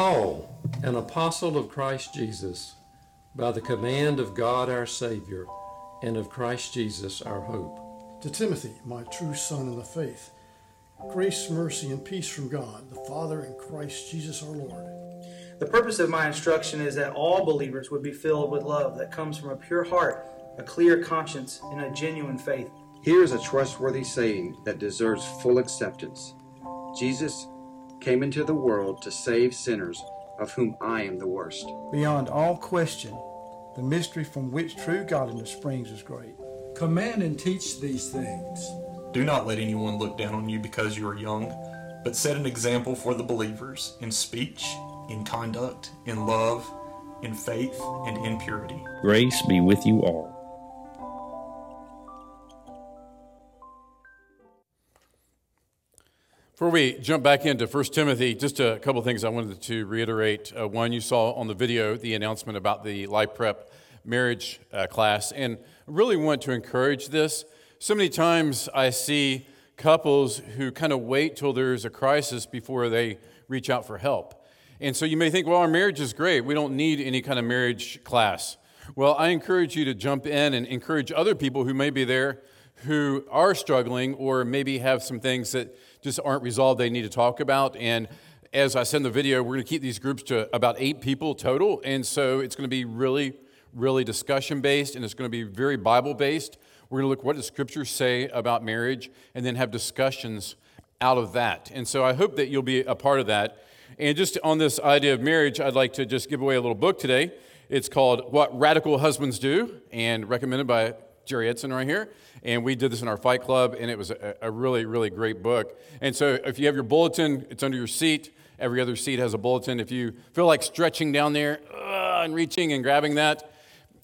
Paul, an apostle of Christ Jesus, by the command of God our Savior, and of Christ Jesus our hope. To Timothy, my true son in the faith, grace, mercy, and peace from God, the Father, and Christ Jesus our Lord. The purpose of my instruction is that all believers would be filled with love that comes from a pure heart, a clear conscience, and a genuine faith. Here is a trustworthy saying that deserves full acceptance Jesus came into the world to save sinners, of whom I am the worst. Beyond all question, the mystery from which true godliness springs is great. Command and teach these things. Do not let anyone look down on you because you are young, but set an example for the believers in speech, in conduct, in love, in faith, and in purity. Grace be with you all. Before we jump back into 1 Timothy, just a couple things I wanted to reiterate. Uh, one, you saw on the video the announcement about the Life Prep marriage uh, class, and I really want to encourage this. So many times I see couples who kind of wait till there's a crisis before they reach out for help. And so you may think, well, our marriage is great. We don't need any kind of marriage class. Well, I encourage you to jump in and encourage other people who may be there who are struggling or maybe have some things that just aren't resolved they need to talk about. And as I send the video, we're going to keep these groups to about eight people total. And so it's going to be really, really discussion based and it's going to be very Bible based. We're going to look what does Scripture say about marriage and then have discussions out of that. And so I hope that you'll be a part of that. And just on this idea of marriage, I'd like to just give away a little book today. It's called What Radical Husbands Do and recommended by Jerry Edson right here. And we did this in our fight club, and it was a, a, really, really great book. And so if you have your bulletin, it's under your seat. Every other seat has a bulletin. If you feel like stretching down there uh, and reaching and grabbing that,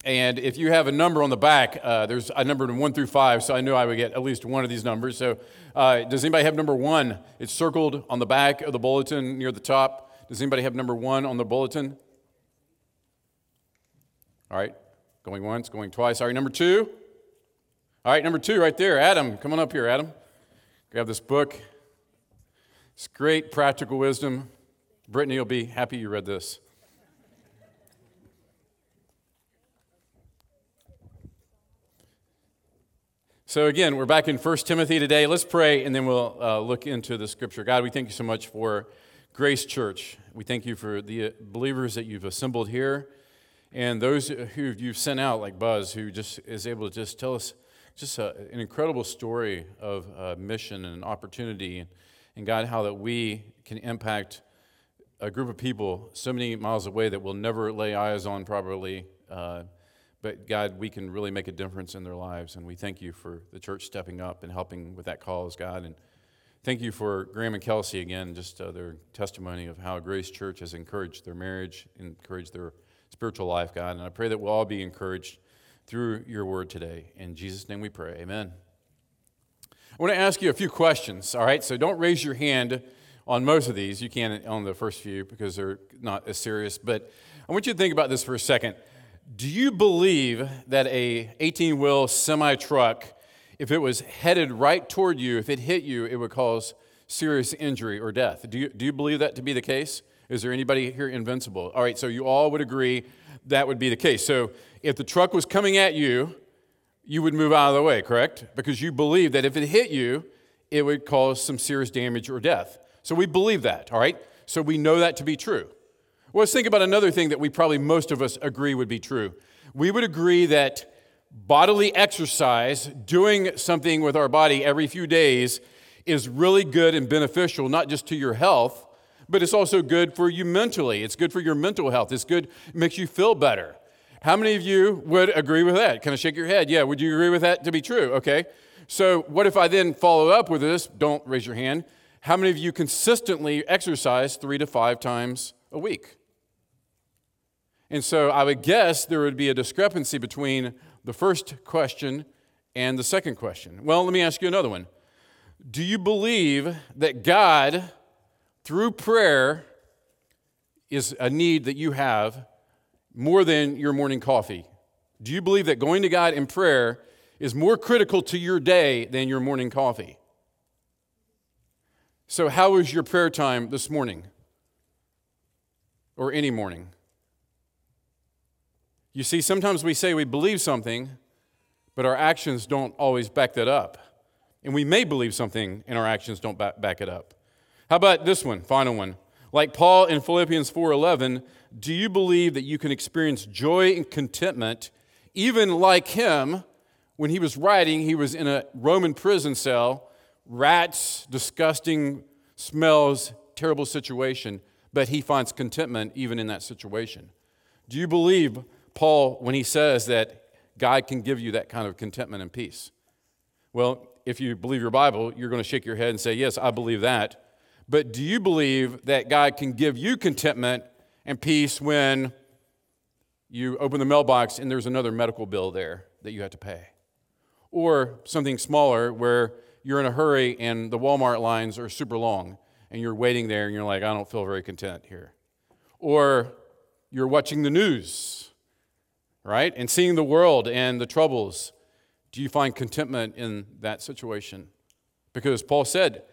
and if you have a number on the back, uh, there's a number one through five, so I knew I would get at least one of these numbers. So uh, does anybody have number one? It's circled on the back of the bulletin near the top. Does anybody have number one on the bulletin? All right, going once, going twice. All right, number two. All right, number two, right there. Adam, come on up here, Adam. Grab this book. It's great practical wisdom. Brittany will be happy you read this. So, again, we're back in 1 Timothy today. Let's pray and then we'll uh, look into the scripture. God, we thank you so much for Grace Church. We thank you for the believers that you've assembled here and those who you've sent out, like Buzz, who just is able to just tell us just a, an incredible story of uh, mission and opportunity, and God, how that we can impact a group of people so many miles away that we'll never lay eyes on probably. Uh, but God, we can really make a difference in their lives, and we thank you for the church stepping up and helping with that cause, God. And thank you for Graham and Kelsey again, just uh, their testimony of how Grace Church has encouraged their marriage, encouraged their spiritual life, God. And I pray that we'll all be encouraged through your word today. In Jesus' name we pray. Amen. I want to ask you a few questions, all right? So don't raise your hand on most of these. You can on the first few because they're not as serious. But I want you to think about this for a second. Do you believe that a 18-wheel semi-truck, if it was headed right toward you, if it hit you, it would cause serious injury or death? Do you, do you believe that to be the case? Is there anybody here invincible? All right, so you all would agree that would be the case. So if the truck was coming at you, you would move out of the way, correct? Because you believe that if it hit you, it would cause some serious damage or death. So we believe that, all right? So we know that to be true. Well, let's think about another thing that we probably most of us agree would be true. We would agree that bodily exercise, doing something with our body every few days, is really good and beneficial, not just to your health, but it's also good for you mentally. It's good for your mental health. It's good, it makes you feel better. How many of you would agree with that? Kind of shake your head. Yeah, would you agree with that to be true? Okay. So, what if I then follow up with this? Don't raise your hand. How many of you consistently exercise three to five times a week? And so, I would guess there would be a discrepancy between the first question and the second question. Well, let me ask you another one. Do you believe that God, through prayer, is a need that you have more than your morning coffee? Do you believe that going to God in prayer is more critical to your day than your morning coffee? So, how was your prayer time this morning? or any morning? You see, sometimes we say we believe something, but our actions don't always back that up. And we may believe something and our actions don't back it up. How about this one, final one? Like Paul in Philippians 4:11, do you believe that you can experience joy and contentment even like him when he was writing, he was in a Roman prison cell, rats, disgusting smells, terrible situation, but he finds contentment even in that situation. Do you believe Paul when he says that God can give you that kind of contentment and peace? Well, if you believe your Bible, you're going to shake your head and say, Yes, I believe that. But do you believe that God can give you contentment and peace when you open the mailbox and there's another medical bill there that you have to pay? Or something smaller where you're in a hurry and the Walmart lines are super long and you're waiting there and you're like, I don't feel very content here. Or you're watching the news, right? And seeing the world and the troubles. Do you find contentment in that situation? Because Paul said,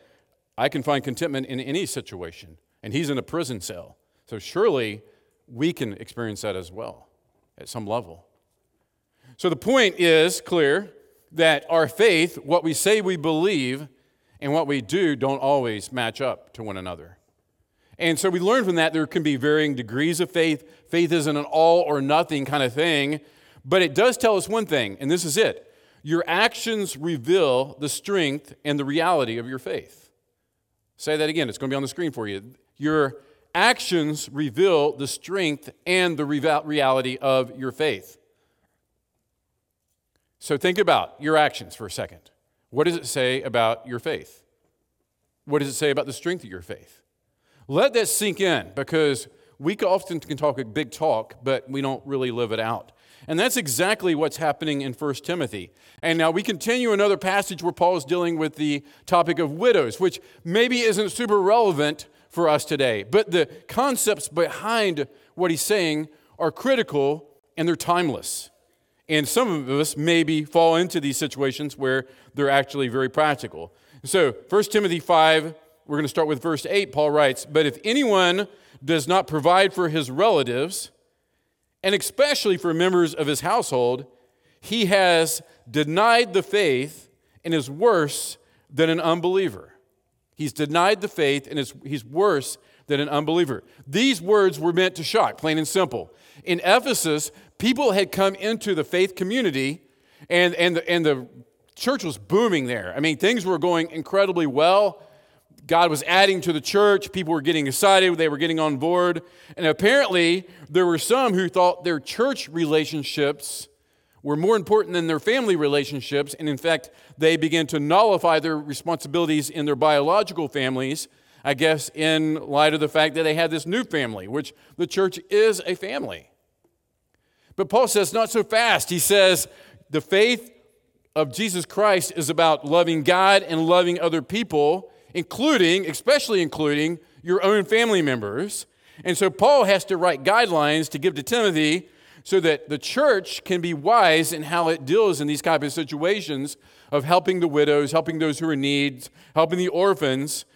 I can find contentment in any situation. And he's in a prison cell. So surely we can experience that as well at some level. So the point is clear that our faith, what we say we believe, and what we do don't always match up to one another. And so we learn from that there can be varying degrees of faith. Faith isn't an all or nothing kind of thing, but it does tell us one thing, and this is it your actions reveal the strength and the reality of your faith. Say that again, it's going to be on the screen for you. Your actions reveal the strength and the reality of your faith. So think about your actions for a second. What does it say about your faith? What does it say about the strength of your faith? Let that sink in because we often can talk a big talk, but we don't really live it out. And that's exactly what's happening in 1 Timothy. And now we continue another passage where Paul is dealing with the topic of widows, which maybe isn't super relevant for us today, but the concepts behind what he's saying are critical and they're timeless. And some of us maybe fall into these situations where they're actually very practical. So, 1 Timothy 5, we're going to start with verse 8. Paul writes, But if anyone does not provide for his relatives, and especially for members of his household, he has denied the faith and is worse than an unbeliever. He's denied the faith and is, he's worse than an unbeliever. These words were meant to shock, plain and simple. In Ephesus, people had come into the faith community, and, and, the, and the church was booming there. I mean, things were going incredibly well. God was adding to the church. People were getting excited. They were getting on board. And apparently, there were some who thought their church relationships were more important than their family relationships. And in fact, they began to nullify their responsibilities in their biological families, I guess, in light of the fact that they had this new family, which the church is a family. But Paul says, not so fast. He says, the faith of Jesus Christ is about loving God and loving other people including, especially including, your own family members. And so Paul has to write guidelines to give to Timothy so that the church can be wise in how it deals in these type of situations of helping the widows, helping those who are in need, helping the orphans.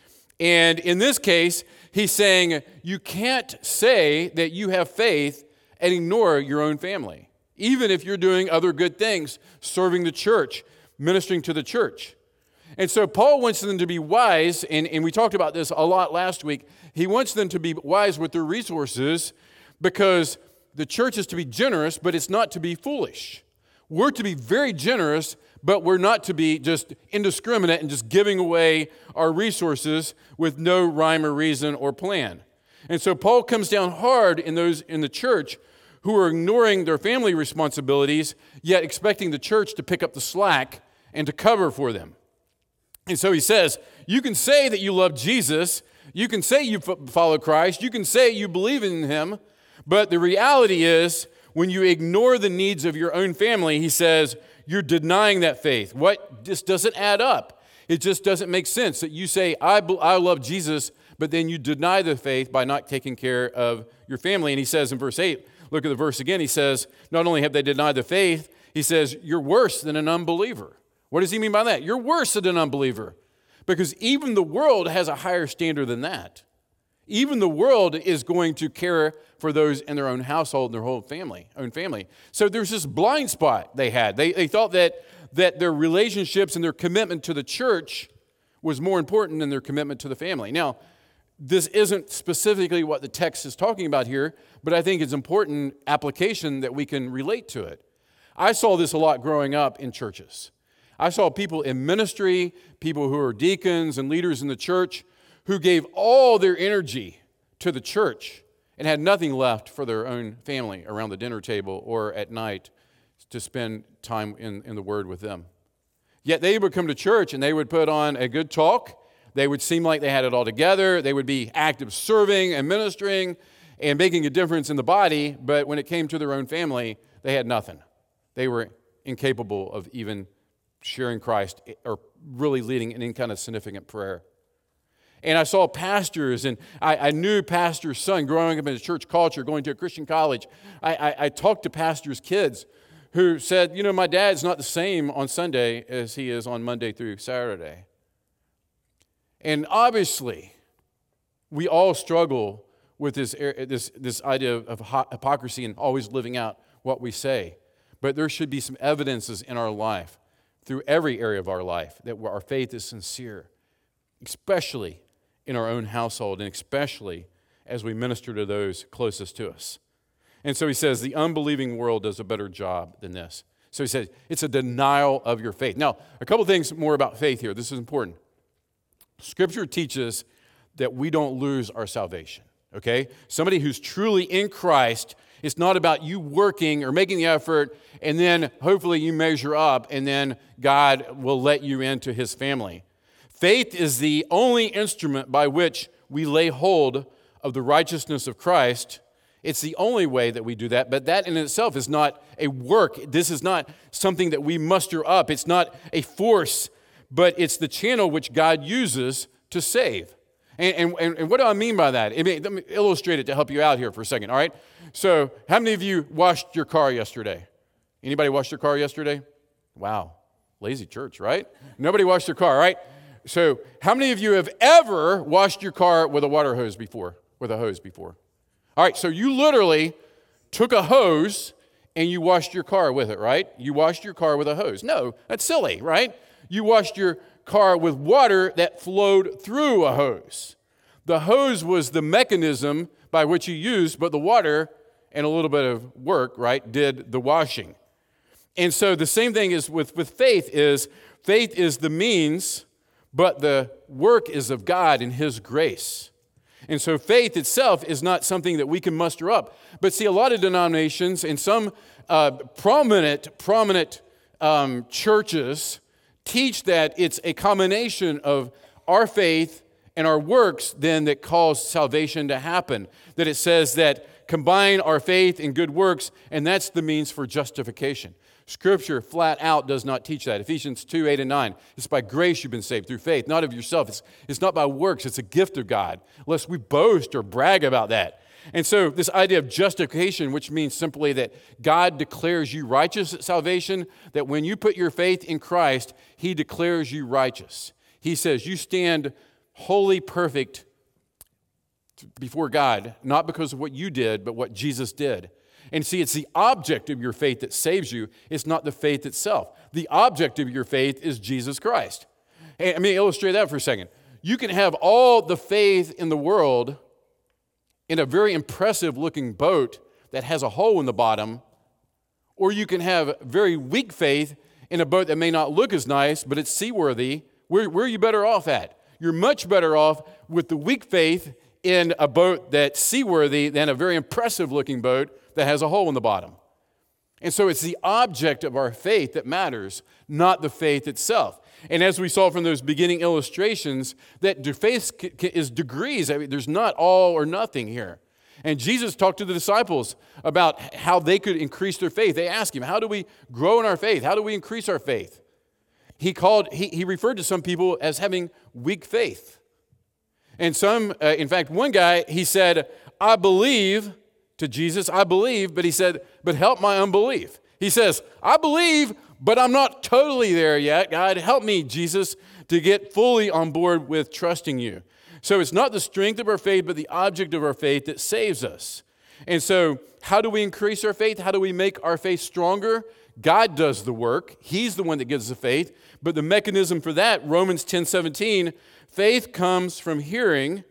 And in this case, he's saying you can't say that you have faith and ignore your own family, even if you're doing other good things, serving the church, ministering to the church. And so Paul wants them to be wise, and, and we talked about this a lot last week. He wants them to be wise with their resources because the church is to be generous, but it's not to be foolish. We're to be very generous, but we're not to be just indiscriminate and just giving away our resources with no rhyme or reason or plan. And so Paul comes down hard in those in the church who are ignoring their family responsibilities, yet expecting the church to pick up the slack and to cover for them. And so he says, You can say that you love Jesus, you can say you follow Christ, you can say you believe in him, but the reality is, when you ignore the needs of your own family, he says, you're denying that faith. What just doesn't add up. It just doesn't make sense that you say, I, I love Jesus, but then you deny the faith by not taking care of your family. And he says in verse 8, look at the verse again, he says, Not only have they denied the faith, he says, You're worse than an unbeliever. What does he mean by that? You're worse than an unbeliever because even the world has a higher standard than that. Even the world is going to care for those in their own household and their whole family, own family. So there's this blind spot they had. They, they thought that, that their relationships and their commitment to the church was more important than their commitment to the family. Now, this isn't specifically what the text is talking about here, but I think it's important application that we can relate to it. I saw this a lot growing up in churches. I saw people in ministry, people who are deacons and leaders in the church, who gave all their energy to the church and had nothing left for their own family around the dinner table or at night to spend time in, in the Word with them. Yet they would come to church and they would put on a good talk. They would seem like they had it all together. They would be active serving and ministering and making a difference in the body, but when it came to their own family, they had nothing. They were incapable of even sharing Christ or really leading any kind of significant prayer. And I saw pastors, and I, I, knew pastor's son growing up in a church culture, going to a Christian college. I, I, I talked to pastors' kids who said, You know, my dad's not the same on Sunday as he is on Monday through Saturday. And obviously, we all struggle with this, this, this idea of hypocrisy and always living out what we say. But there should be some evidences in our life, through every area of our life, that our faith is sincere, especially in our own household, and especially as we minister to those closest to us. And so he says, the unbelieving world does a better job than this. So he says, it's a denial of your faith. Now, a couple things more about faith here. This is important. Scripture teaches that we don't lose our salvation, okay? Somebody who's truly in Christ, it's not about you working or making the effort and then hopefully you measure up and then God will let you into his family. Faith is the only instrument by which we lay hold of the righteousness of Christ. It's the only way that we do that, but that in itself is not a work. This is not something that we muster up. It's not a force, but it's the channel which God uses to save. And, and, and what do I mean by that? I mean, let me illustrate it to help you out here for a second, all right? So, how many of you washed your car yesterday? Anybody washed their car yesterday? Wow, lazy church, right? Nobody washed their car, right? So, how many of you have ever washed your car with a water hose before? With a hose before? All right, so you literally took a hose and you washed your car with it, right? You washed your car with a hose. No, that's silly, right? You washed your car with water that flowed through a hose. The hose was the mechanism by which you used, but the water and a little bit of work, right, did the washing. And so the same thing is with, with faith is faith is the means but the work is of God and His grace. And so faith itself is not something that we can muster up. But see, a lot of denominations and some uh, prominent, prominent um, churches teach that it's a combination of our faith and our works then that cause salvation to happen. That it says that combine our faith and good works, and that's the means for justification. Scripture flat out does not teach that. Ephesians 2 8 and 9. It's by grace you've been saved through faith, not of yourself. It's, it's not by works, it's a gift of God, lest we boast or brag about that. And so, this idea of justification, which means simply that God declares you righteous at salvation, that when you put your faith in Christ, He declares you righteous. He says, You stand holy, perfect before God, not because of what you did, but what Jesus did. And see, it's the object of your faith that saves you, it's not the faith itself. The object of your faith is Jesus Christ. And let me illustrate that for a second. You can have all the faith in the world in a very impressive looking boat that has a hole in the bottom, or you can have very weak faith in a boat that may not look as nice, but it's seaworthy. Where, where are you better off at? You're much better off with the weak faith in a boat that's seaworthy than a very impressive looking boat that has a hole in the bottom. And so it's the object of our faith that matters, not the faith itself. And as we saw from those beginning illustrations, that faith is degrees. I mean, there's not all or nothing here. And Jesus talked to the disciples about how they could increase their faith. They asked him, How do we grow in our faith? How do we increase our faith? He called, he, he referred to some people as having weak faith. And some, uh, in fact, one guy, he said, I believe, to Jesus, I believe, but he said, but help my unbelief. He says, I believe, but I'm not totally there yet. God, help me, Jesus, to get fully on board with trusting you. So it's not the strength of our faith, but the object of our faith that saves us. And so, how do we increase our faith? How do we make our faith stronger? God does the work. He's the one that gives the faith. But the mechanism for that, Romans 10 17, faith comes from hearing,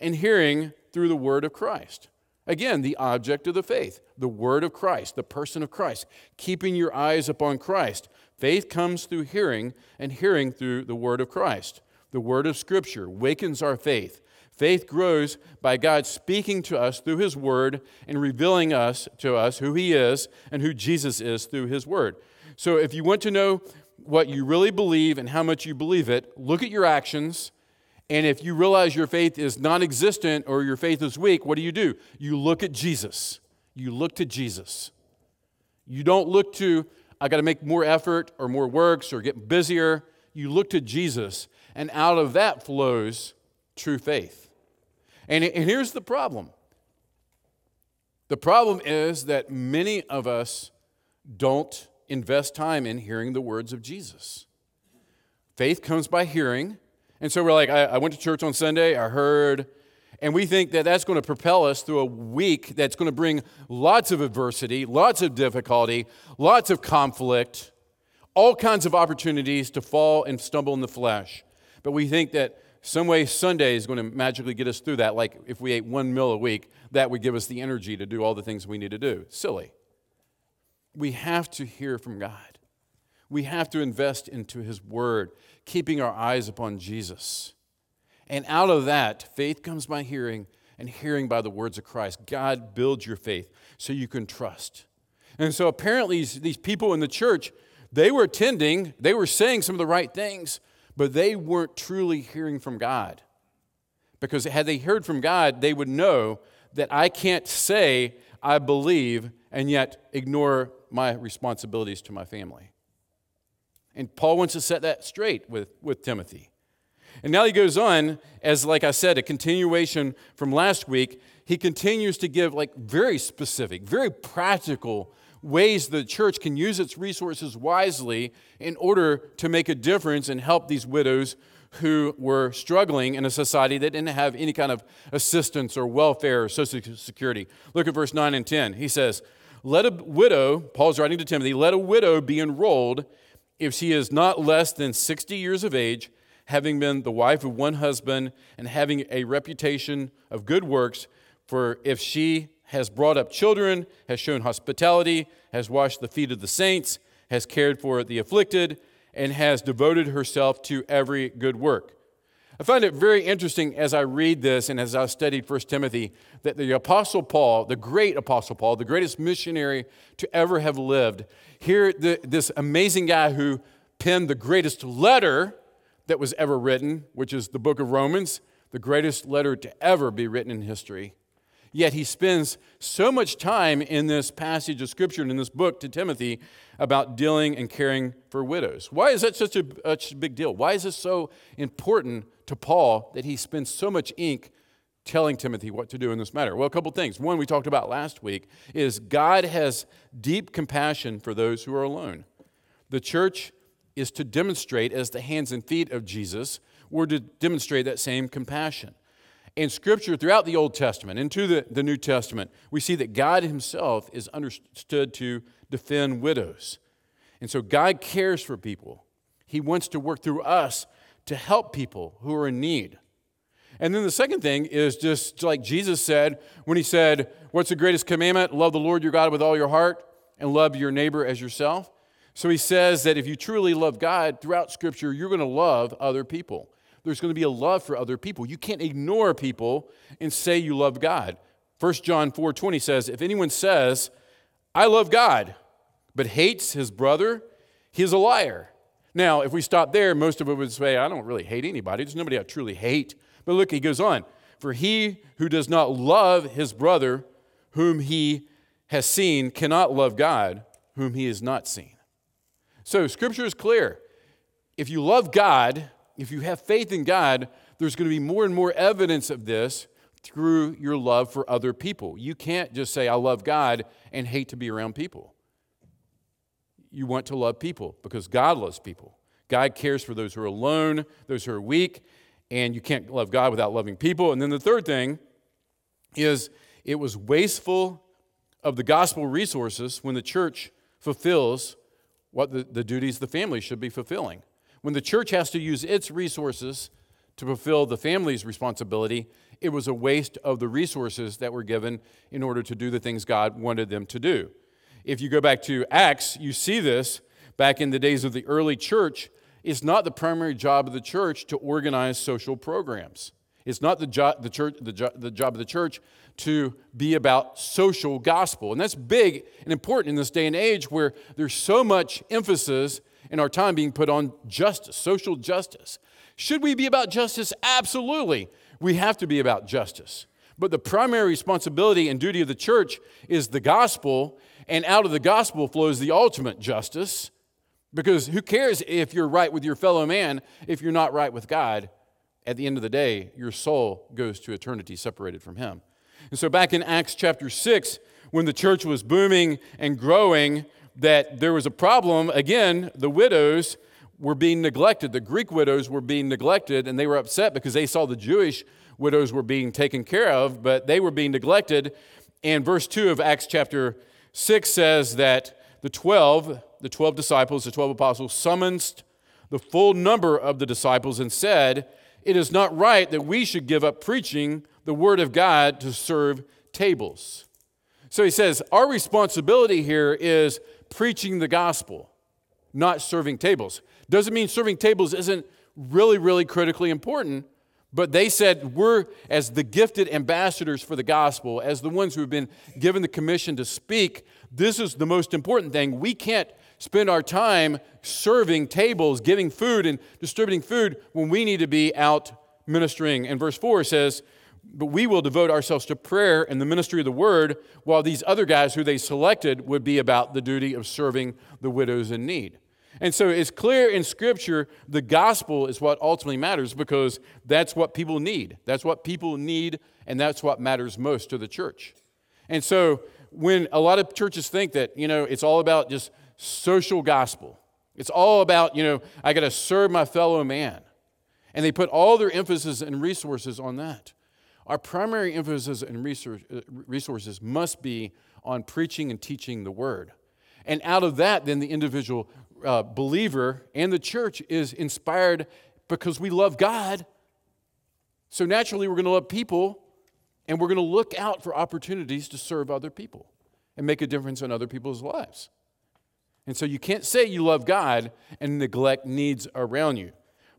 and hearing through the word of Christ. Again, the object of the faith, the word of Christ, the person of Christ, keeping your eyes upon Christ. Faith comes through hearing, and hearing through the word of Christ. The word of Scripture wakens our faith. Faith grows by God speaking to us through His Word and revealing us to us who He is and who Jesus is through His Word. So, if you want to know what you really believe and how much you believe it, look at your actions. And if you realize your faith is non existent or your faith is weak, what do you do? You look at Jesus. You look to Jesus. You don't look to, I got to make more effort or more works or get busier. You look to Jesus, and out of that flows true faith. And, and here's the problem the problem is that many of us don't invest time in hearing the words of Jesus. Faith comes by hearing. And so we're like, I, I went to church on Sunday, I heard, and we think that that's going to propel us through a week that's going to bring lots of adversity, lots of difficulty, lots of conflict, all kinds of opportunities to fall and stumble in the flesh. But we think that some way Sunday is going to magically get us through that, like if we ate one meal a week, that would give us the energy to do all the things we need to do. Silly. We have to hear from God. We have to invest into His Word, keeping our eyes upon Jesus. And out of that, faith comes by hearing, and hearing by the words of Christ. God builds your faith so you can trust. And so apparently, these, people in the church, they were attending, they were saying some of the right things, but they weren't truly hearing from God. Because had they heard from God, they would know that I can't say I believe and yet ignore my responsibilities to my family. And Paul wants to set that straight with, with Timothy. And now he goes on, as like I said, a continuation from last week. He continues to give like very specific, very practical ways the church can use its resources wisely in order to make a difference and help these widows who were struggling in a society that didn't have any kind of assistance or welfare or social security. Look at verse 9 and 10. He says, Let a widow, Paul's writing to Timothy, let a widow be enrolled if she is not less than 60 years of age, having been the wife of one husband and having a reputation of good works. For if she has brought up children, has shown hospitality, has washed the feet of the saints, has cared for the afflicted, and has devoted herself to every good work. I find it very interesting as I read this and as I studied 1 Timothy that the Apostle Paul, the great Apostle Paul, the greatest missionary to ever have lived, here the, this amazing guy who penned the greatest letter that was ever written, which is the book of Romans, the greatest letter to ever be written in history. Yet he spends so much time in this passage of Scripture and in this book to Timothy about dealing and caring for widows. Why is that such a, such a big deal? Why is this so important to Paul that he spends so much ink telling Timothy what to do in this matter? Well, a couple things. One we talked about last week is God has deep compassion for those who are alone. The church is to demonstrate, as the hands and feet of Jesus, we're to demonstrate that same compassion. In Scripture, throughout the Old Testament, into the, the New Testament, we see that God Himself is understood to defend widows. And so God cares for people. He wants to work through us to help people who are in need. And then the second thing is just like Jesus said when He said, What's the greatest commandment? Love the Lord your God with all your heart and love your neighbor as yourself. So He says that if you truly love God throughout Scripture, you're going to love other people there's going to be a love for other people. You can't ignore people and say you love God. 1 John 4:20 says, "If anyone says, I love God, but hates his brother, he is a liar." Now, if we stop there, most of it would say, I don't really hate anybody. There's nobody I truly hate. But look, he goes on. For he who does not love his brother, whom he has seen, cannot love God, whom he has not seen. So, scripture is clear. If you love God, if you have faith in God, there's going to be more and more evidence of this through your love for other people. You can't just say, I love God and hate to be around people. You want to love people because God loves people. God cares for those who are alone, those who are weak, and you can't love God without loving people. And then the third thing is it was wasteful of the gospel resources when the church fulfills what the, the duties the family should be fulfilling. When the church has to use its resources to fulfill the family's responsibility, it was a waste of the resources that were given in order to do the things God wanted them to do. If you go back to Acts, you see this back in the days of the early church. It's not the primary job of the church to organize social programs. It's not the, jo- the, church, the, jo- the job of the church to be about social gospel. And that's big and important in this day and age where there's so much emphasis in our time being put on justice, social justice. Should we be about justice? Absolutely. We have to be about justice. But the primary responsibility and duty of the church is the gospel, and out of the gospel flows the ultimate justice. Because who cares if you're right with your fellow man if you're not right with God? At the end of the day, your soul goes to eternity separated from Him. And so, back in Acts chapter 6, when the church was booming and growing, that there was a problem. Again, the widows were being neglected. The Greek widows were being neglected, and they were upset because they saw the Jewish widows were being taken care of, but they were being neglected. And verse 2 of Acts chapter 6 says that the 12, the 12 disciples, the 12 apostles, summoned the full number of the disciples and said, It is not right that we should give up preaching the word of God to serve tables. So he says, Our responsibility here is preaching the gospel, not serving tables. Doesn't mean serving tables isn't really, really critically important, but they said, We're, as the gifted ambassadors for the gospel, as the ones who have been given the commission to speak, this is the most important thing. We can't spend our time serving tables, giving food, and distributing food when we need to be out ministering. And verse 4 says, but we will devote ourselves to prayer and the ministry of the word, while these other guys who they selected would be about the duty of serving the widows in need. And so it's clear in Scripture the gospel is what ultimately matters because that's what people need. That's what people need, and that's what matters most to the church. And so when a lot of churches think that, you know, it's all about just social gospel, it's all about, you know, I got to serve my fellow man. And they put all their emphasis and resources on that. Our primary emphasis and uh, resources must be on preaching and teaching the word. And out of that, then the individual uh, believer and the church is inspired because we love God. So naturally, we're going to love people and we're going to look out for opportunities to serve other people and make a difference in other people's lives. And so you can't say you love God and neglect needs around you.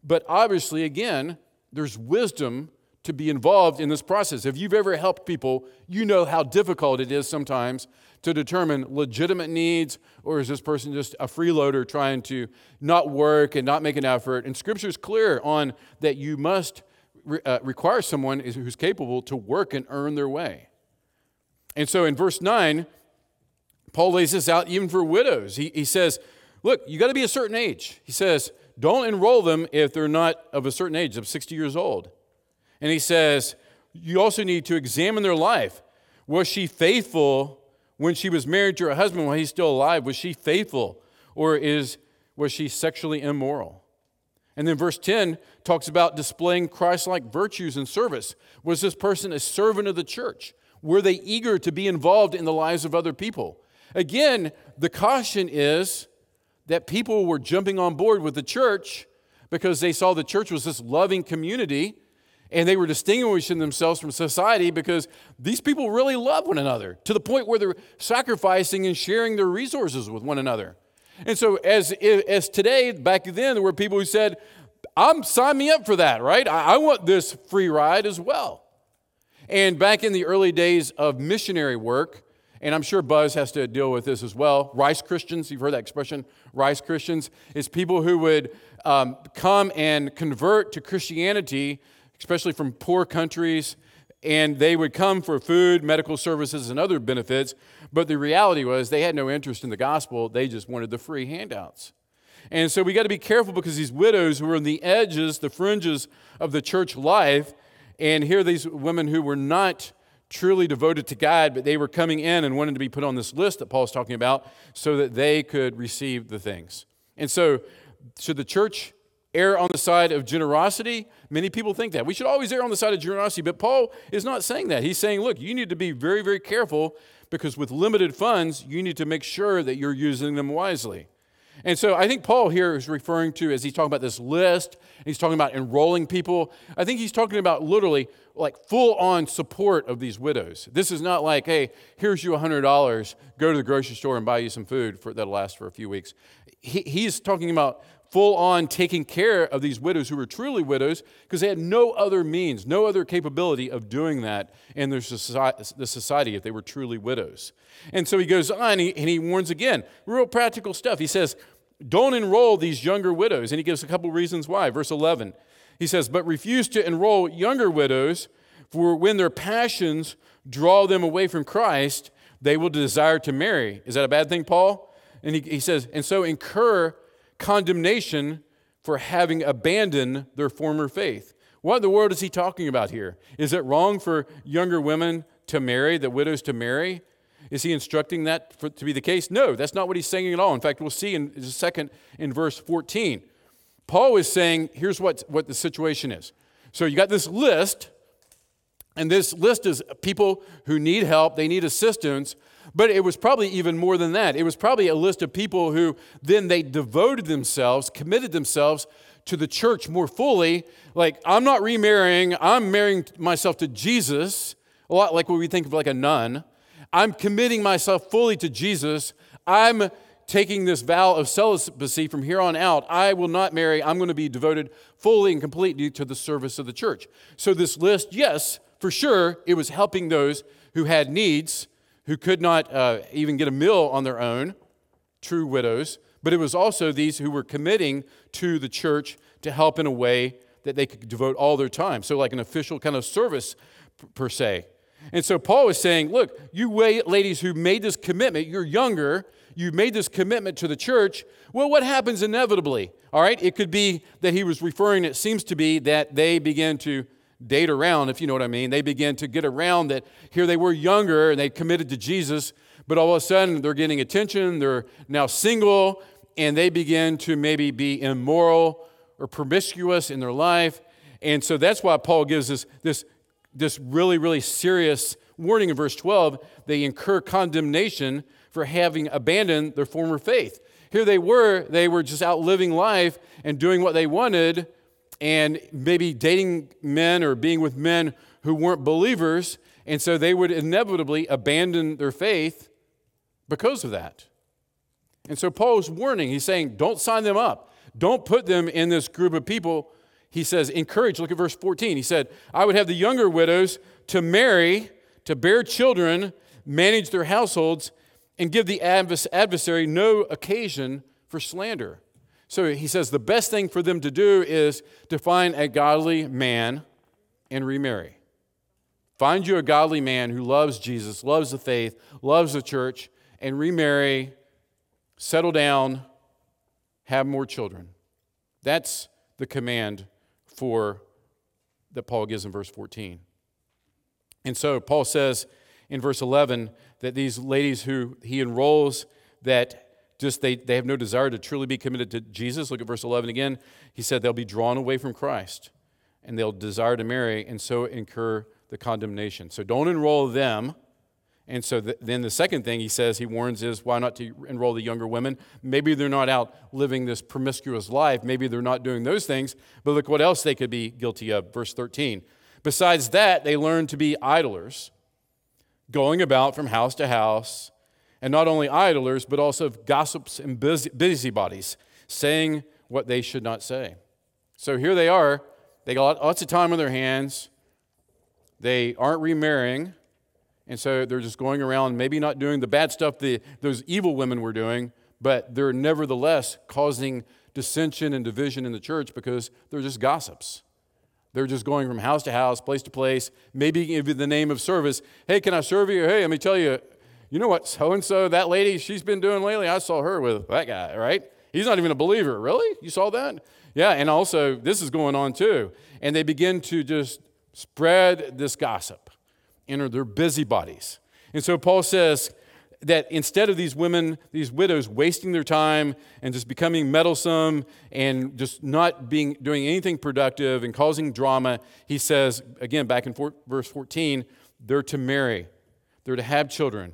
But obviously, again, there's wisdom to be involved in this process. If you've ever helped people, you know how difficult it is sometimes to determine legitimate needs, or is this person just a freeloader trying to not work and not make an effort? And Scripture is clear on that you must re- uh, require someone who's capable to work and earn their way. And so in verse 9, Paul lays this out even for widows. He, he says, Look, you got to be a certain age. He says, Don't enroll them if they're not of a certain age, of 60 years old. And he says, You also need to examine their life. Was she faithful when she was married to her husband while he's still alive? Was she faithful? Or is, was she sexually immoral? And then verse 10 talks about displaying Christ like virtues and service. Was this person a servant of the church? Were they eager to be involved in the lives of other people? Again, the caution is that people were jumping on board with the church because they saw the church was this loving community and they were distinguishing themselves from society because these people really love one another to the point where they're sacrificing and sharing their resources with one another. And so, as, as today, back then, there were people who said, I'm sign me up for that, right? I, I want this free ride as well. And back in the early days of missionary work, and I'm sure Buzz has to deal with this as well. Rice Christians, you've heard that expression, Rice Christians, is people who would um, come and convert to Christianity especially from poor countries, and they would come for food, medical services, and other benefits. But the reality was they had no interest in the gospel, they just wanted the free handouts. And so we got to be careful because these widows who were on the edges, the fringes of the church life, and here these women who were not truly devoted to God, but they were coming in and wanted to be put on this list that Paul's talking about so that they could receive the things. And so, should the church err on the side of generosity? Many people think that. We should always err on the side of generosity, but Paul is not saying that. He's saying, look, you need to be very, very careful because with limited funds, you need to make sure that you're using them wisely. And so I think Paul here is referring to, as he's talking about this list, and he's talking about enrolling people. I think he's talking about literally like full on support of these widows. This is not like, hey, here's you $100, go to the grocery store and buy you some food for, that'll last for a few weeks. He, he's talking about full on taking care of these widows who were truly widows because they had no other means, no other capability of doing that in their society, the society if they were truly widows. And so he goes on and he, and he warns again, real practical stuff. He says, don't enroll these younger widows. And he gives a couple reasons why. Verse 11, he says, But refuse to enroll younger widows, for when their passions draw them away from Christ, they will desire to marry. Is that a bad thing, Paul? And he, he says, And so incur condemnation for having abandoned their former faith. What in the world is he talking about here? Is it wrong for younger women to marry, the widows to marry? Is he instructing that for, to be the case? No, that's not what he's saying at all. In fact, we'll see in a second in verse 14. Paul is saying, here's what, what the situation is. So you got this list, and this list is people who need help, they need assistance, but it was probably even more than that. It was probably a list of people who then they devoted themselves, committed themselves to the church more fully. Like, I'm not remarrying, I'm marrying myself to Jesus, a lot like what we think of like a nun. I'm committing myself fully to Jesus. I'm taking this vow of celibacy from here on out. I will not marry. I'm going to be devoted fully and completely to the service of the church. So, this list, yes, for sure, it was helping those who had needs who could not uh, even get a meal on their own, true widows, but it was also these who were committing to the church to help in a way that they could devote all their time. So, like an official kind of service, per se. And so, Paul is saying, Look, you ladies who made this commitment, you're younger, you've made this commitment to the church. Well, what happens inevitably? All right, it could be that he was referring, it seems to be that they begin to date around, if you know what I mean. They began to get around that here they were younger and they committed to Jesus, but all of a sudden they're getting attention, they're now single, and they begin to maybe be immoral or promiscuous in their life. And so that's why Paul gives us this, this really, really serious warning in verse 12. They incur condemnation for having abandoned their former faith. Here they were, they were just out living life and doing what they wanted and maybe dating men or being with men who weren't believers. And so they would inevitably abandon their faith because of that. And so Paul's warning, he's saying, don't sign them up. Don't put them in this group of people. He says, encourage. Look at verse 14. He said, I would have the younger widows to marry, to bear children, manage their households, and give the adversary no occasion for slander. So he says the best thing for them to do is to find a godly man and remarry. Find you a godly man who loves Jesus, loves the faith, loves the church, and remarry, settle down, have more children. That's the command for that Paul gives in verse 14. And so Paul says in verse 11 that these ladies who he enrolls that just they, they have no desire to truly be committed to Jesus. Look at verse 11 again. He said they'll be drawn away from Christ and they'll desire to marry and so incur the condemnation. So don't enroll them. And so th- then the second thing he says, he warns is why not to enroll the younger women? Maybe they're not out living this promiscuous life. Maybe they're not doing those things. But look what else they could be guilty of. Verse 13. Besides that, they learn to be idlers, going about from house to house and not only idlers, but also gossips and busybodies, saying what they should not say. So here they are. They got lots of time on their hands. They aren't remarrying. And so they're just going around, maybe not doing the bad stuff the, those evil women were doing, but they're nevertheless causing dissension and division in the church because they're just gossips. They're just going from house to house, place to place, maybe give the name of service. Hey, can I serve you? Hey, let me tell you, you know what so and so, that lady, she's been doing lately? I saw her with that guy, right? He's not even a believer. Really? You saw that? Yeah, and also, this is going on too. And they begin to just spread this gossip. And they're busybodies. And so Paul says, that instead of these women, these widows wasting their time and just becoming meddlesome and just not being doing anything productive and causing drama, he says again back in verse 14, they're to marry, they're to have children,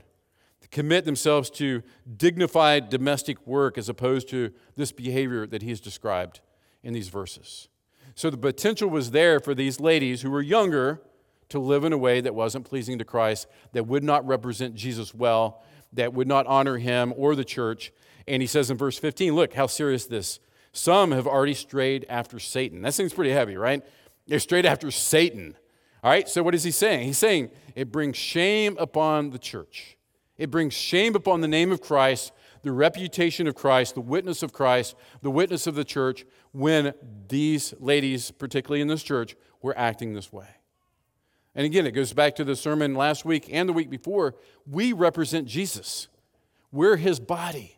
commit themselves to dignified domestic work as opposed to this behavior that he's described in these verses. So the potential was there for these ladies who were younger to live in a way that wasn't pleasing to Christ, that would not represent Jesus well, that would not honor him or the church. And he says in verse 15, look how serious this. Some have already strayed after Satan. That seems pretty heavy, right? They're strayed after Satan. All right, so what is he saying? He's saying it brings shame upon the church. It brings shame upon the name of Christ, the reputation of Christ, the witness of Christ, the witness of the church, when these ladies, particularly in this church, were acting this way. And again, it goes back to the sermon last week and the week before. We represent Jesus, we're his body,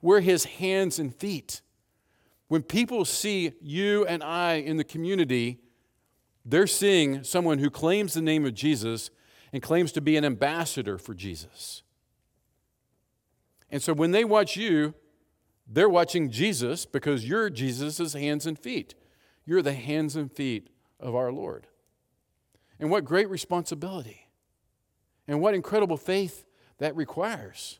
we're his hands and feet. When people see you and I in the community, they're seeing someone who claims the name of Jesus and claims to be an ambassador for Jesus. And so when they watch you, they're watching Jesus because you're Jesus' hands and feet. You're the hands and feet of our Lord. And what great responsibility. And what incredible faith that requires.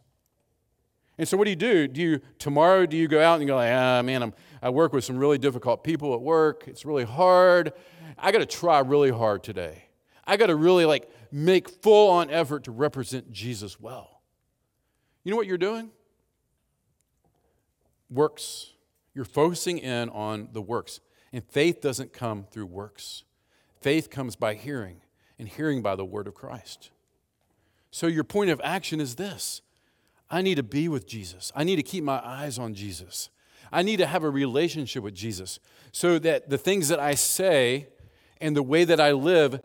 And so, what do you do? Do you tomorrow? Do you go out and go like, ah, man, I'm, I work with some really difficult people at work. It's really hard. I got to try really hard today. I got to really like make full on effort to represent Jesus well. You know what you're doing? Works. You're focusing in on the works. And faith doesn't come through works. Faith comes by hearing, and hearing by the word of Christ. So, your point of action is this I need to be with Jesus. I need to keep my eyes on Jesus. I need to have a relationship with Jesus so that the things that I say and the way that I live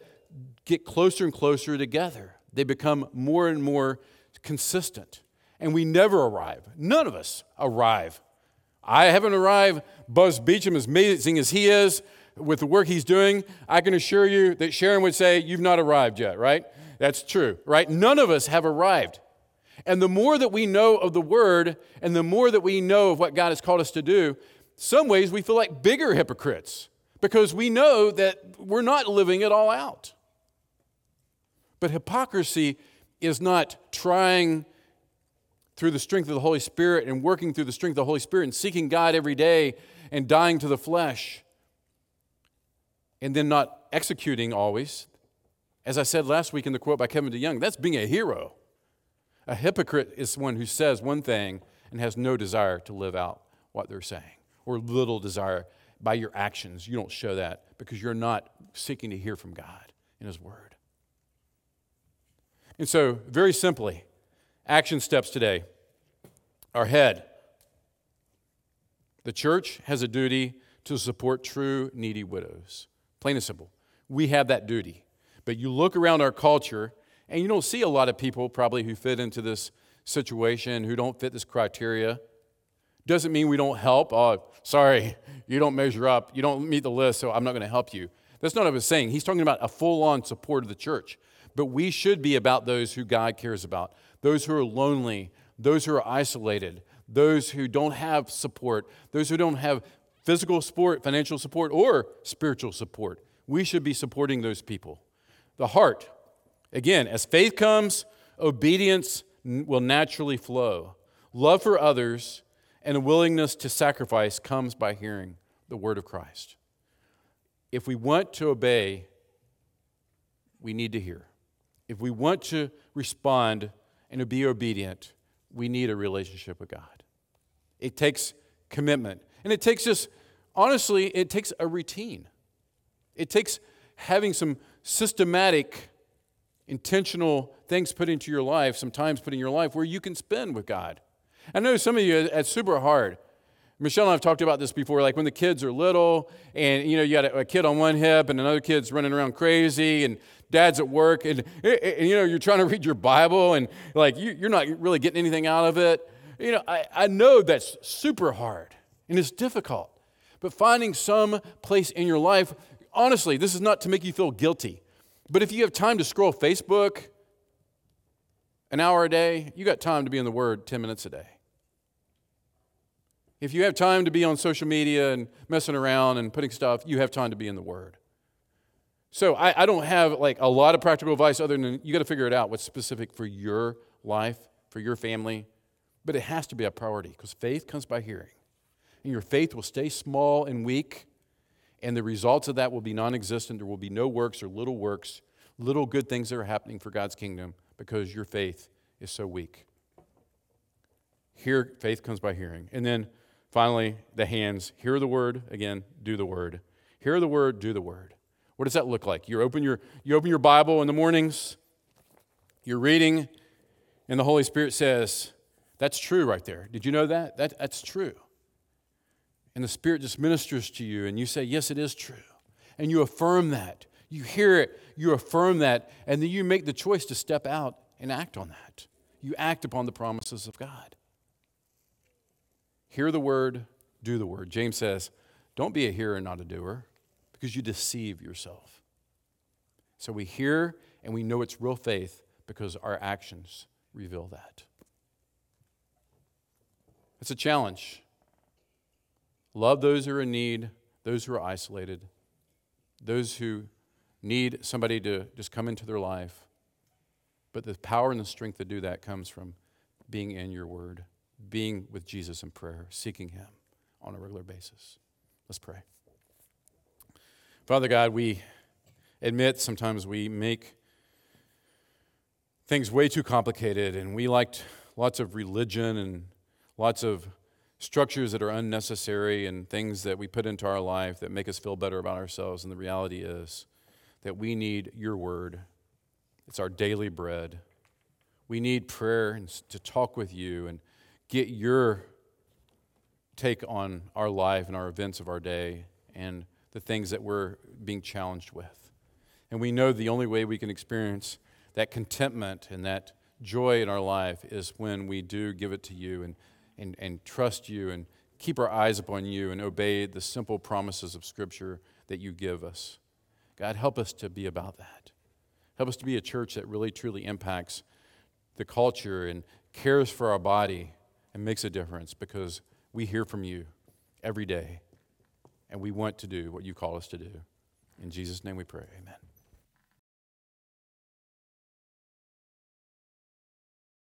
get closer and closer together. They become more and more consistent. And we never arrive. None of us arrive. I haven't arrived. Buzz Beecham, as amazing as he is, with the work he's doing, I can assure you that Sharon would say, You've not arrived yet, right? That's true, right? None of us have arrived. And the more that we know of the Word and the more that we know of what God has called us to do, some ways we feel like bigger hypocrites because we know that we're not living it all out. But hypocrisy is not trying through the strength of the Holy Spirit and working through the strength of the Holy Spirit and seeking God every day and dying to the flesh and then not executing always. As I said last week in the quote by Kevin DeYoung, that's being a hero. A hypocrite is one who says one thing and has no desire to live out what they're saying, or little desire by your actions. You don't show that because you're not seeking to hear from God in His Word. And so, very simply, action steps today. Our head. The church has a duty to support true needy widows. Plain and simple. We have that duty. But you look around our culture, and you don't see a lot of people probably who fit into this situation, who don't fit this criteria. Doesn't mean we don't help. Oh, sorry, you don't measure up. You don't meet the list, so I'm not going to help you. That's not what I was saying. He's talking about a full on support of the church. But we should be about those who God cares about, those who are lonely, those who are isolated, those who don't have support, those who don't have physical support, financial support, or spiritual support. We should be supporting those people. The heart, again, as faith comes, obedience will naturally flow. Love for others and a willingness to sacrifice comes by hearing the word of Christ. If we want to obey, we need to hear. If we want to respond and to be obedient, we need a relationship with God. It takes commitment. And it takes us, honestly, it takes a routine. It takes having some systematic, intentional things put into your life, sometimes put in your life, where you can spend with God. I know some of you, it's super hard. Michelle and I have talked about this before, like when the kids are little and, you know, you got a kid on one hip and another kid's running around crazy and dad's at work and, eh, eh, and you know, you're trying to read your Bible and like you, you're not really getting anything out of it. You know, I, I know that's super hard and it's difficult. But finding some place in your life, honestly, this is not to make you feel guilty. But if you have time to scroll Facebook, an hour a day, you got time to be in the Word 10 minutes a day. If you have time to be on social media and messing around and putting stuff, you have time to be in the Word. So I, I don't have like a lot of practical advice other than you got to figure it out what's specific for your life, for your family. But it has to be a priority because faith comes by hearing. And your faith will stay small and weak, and the results of that will be non existent. There will be no works or little works, little good things that are happening for God's kingdom because your faith is so weak. Here, faith comes by hearing. And then finally, the hands hear the word, again, do the word. Hear the word, do the word. What does that look like? You open your, you open your Bible in the mornings, you're reading, and the Holy Spirit says, That's true right there. Did you know that? that that's true. And the Spirit just ministers to you, and you say, Yes, it is true. And you affirm that. You hear it, you affirm that, and then you make the choice to step out and act on that. You act upon the promises of God. Hear the word, do the word. James says, Don't be a hearer, not a doer because you deceive yourself. So we hear and we know it's real faith because our actions reveal that. It's a challenge. Love those who are in need, those who are isolated, those who need somebody to just come into their life. But the power and the strength to do that comes from being in your word, being with Jesus in prayer, seeking him on a regular basis. Let's pray. Father God, we admit sometimes we make things way too complicated and we liked lots of religion and lots of structures that are unnecessary and things that we put into our life that make us feel better about ourselves. And the reality is that we need your word, it's our daily bread. We need prayer and to talk with you and get your take on our life and our events of our day. And the things that we're being challenged with. And we know the only way we can experience that contentment and that joy in our life is when we do give it to you and, and, and trust you and keep our eyes upon you and obey the simple promises of Scripture that you give us. God, help us to be about that. Help us to be a church that really truly impacts the culture and cares for our body and makes a difference because we hear from you every day and we want to do what you call us to do. In Jesus' name we pray. Amen.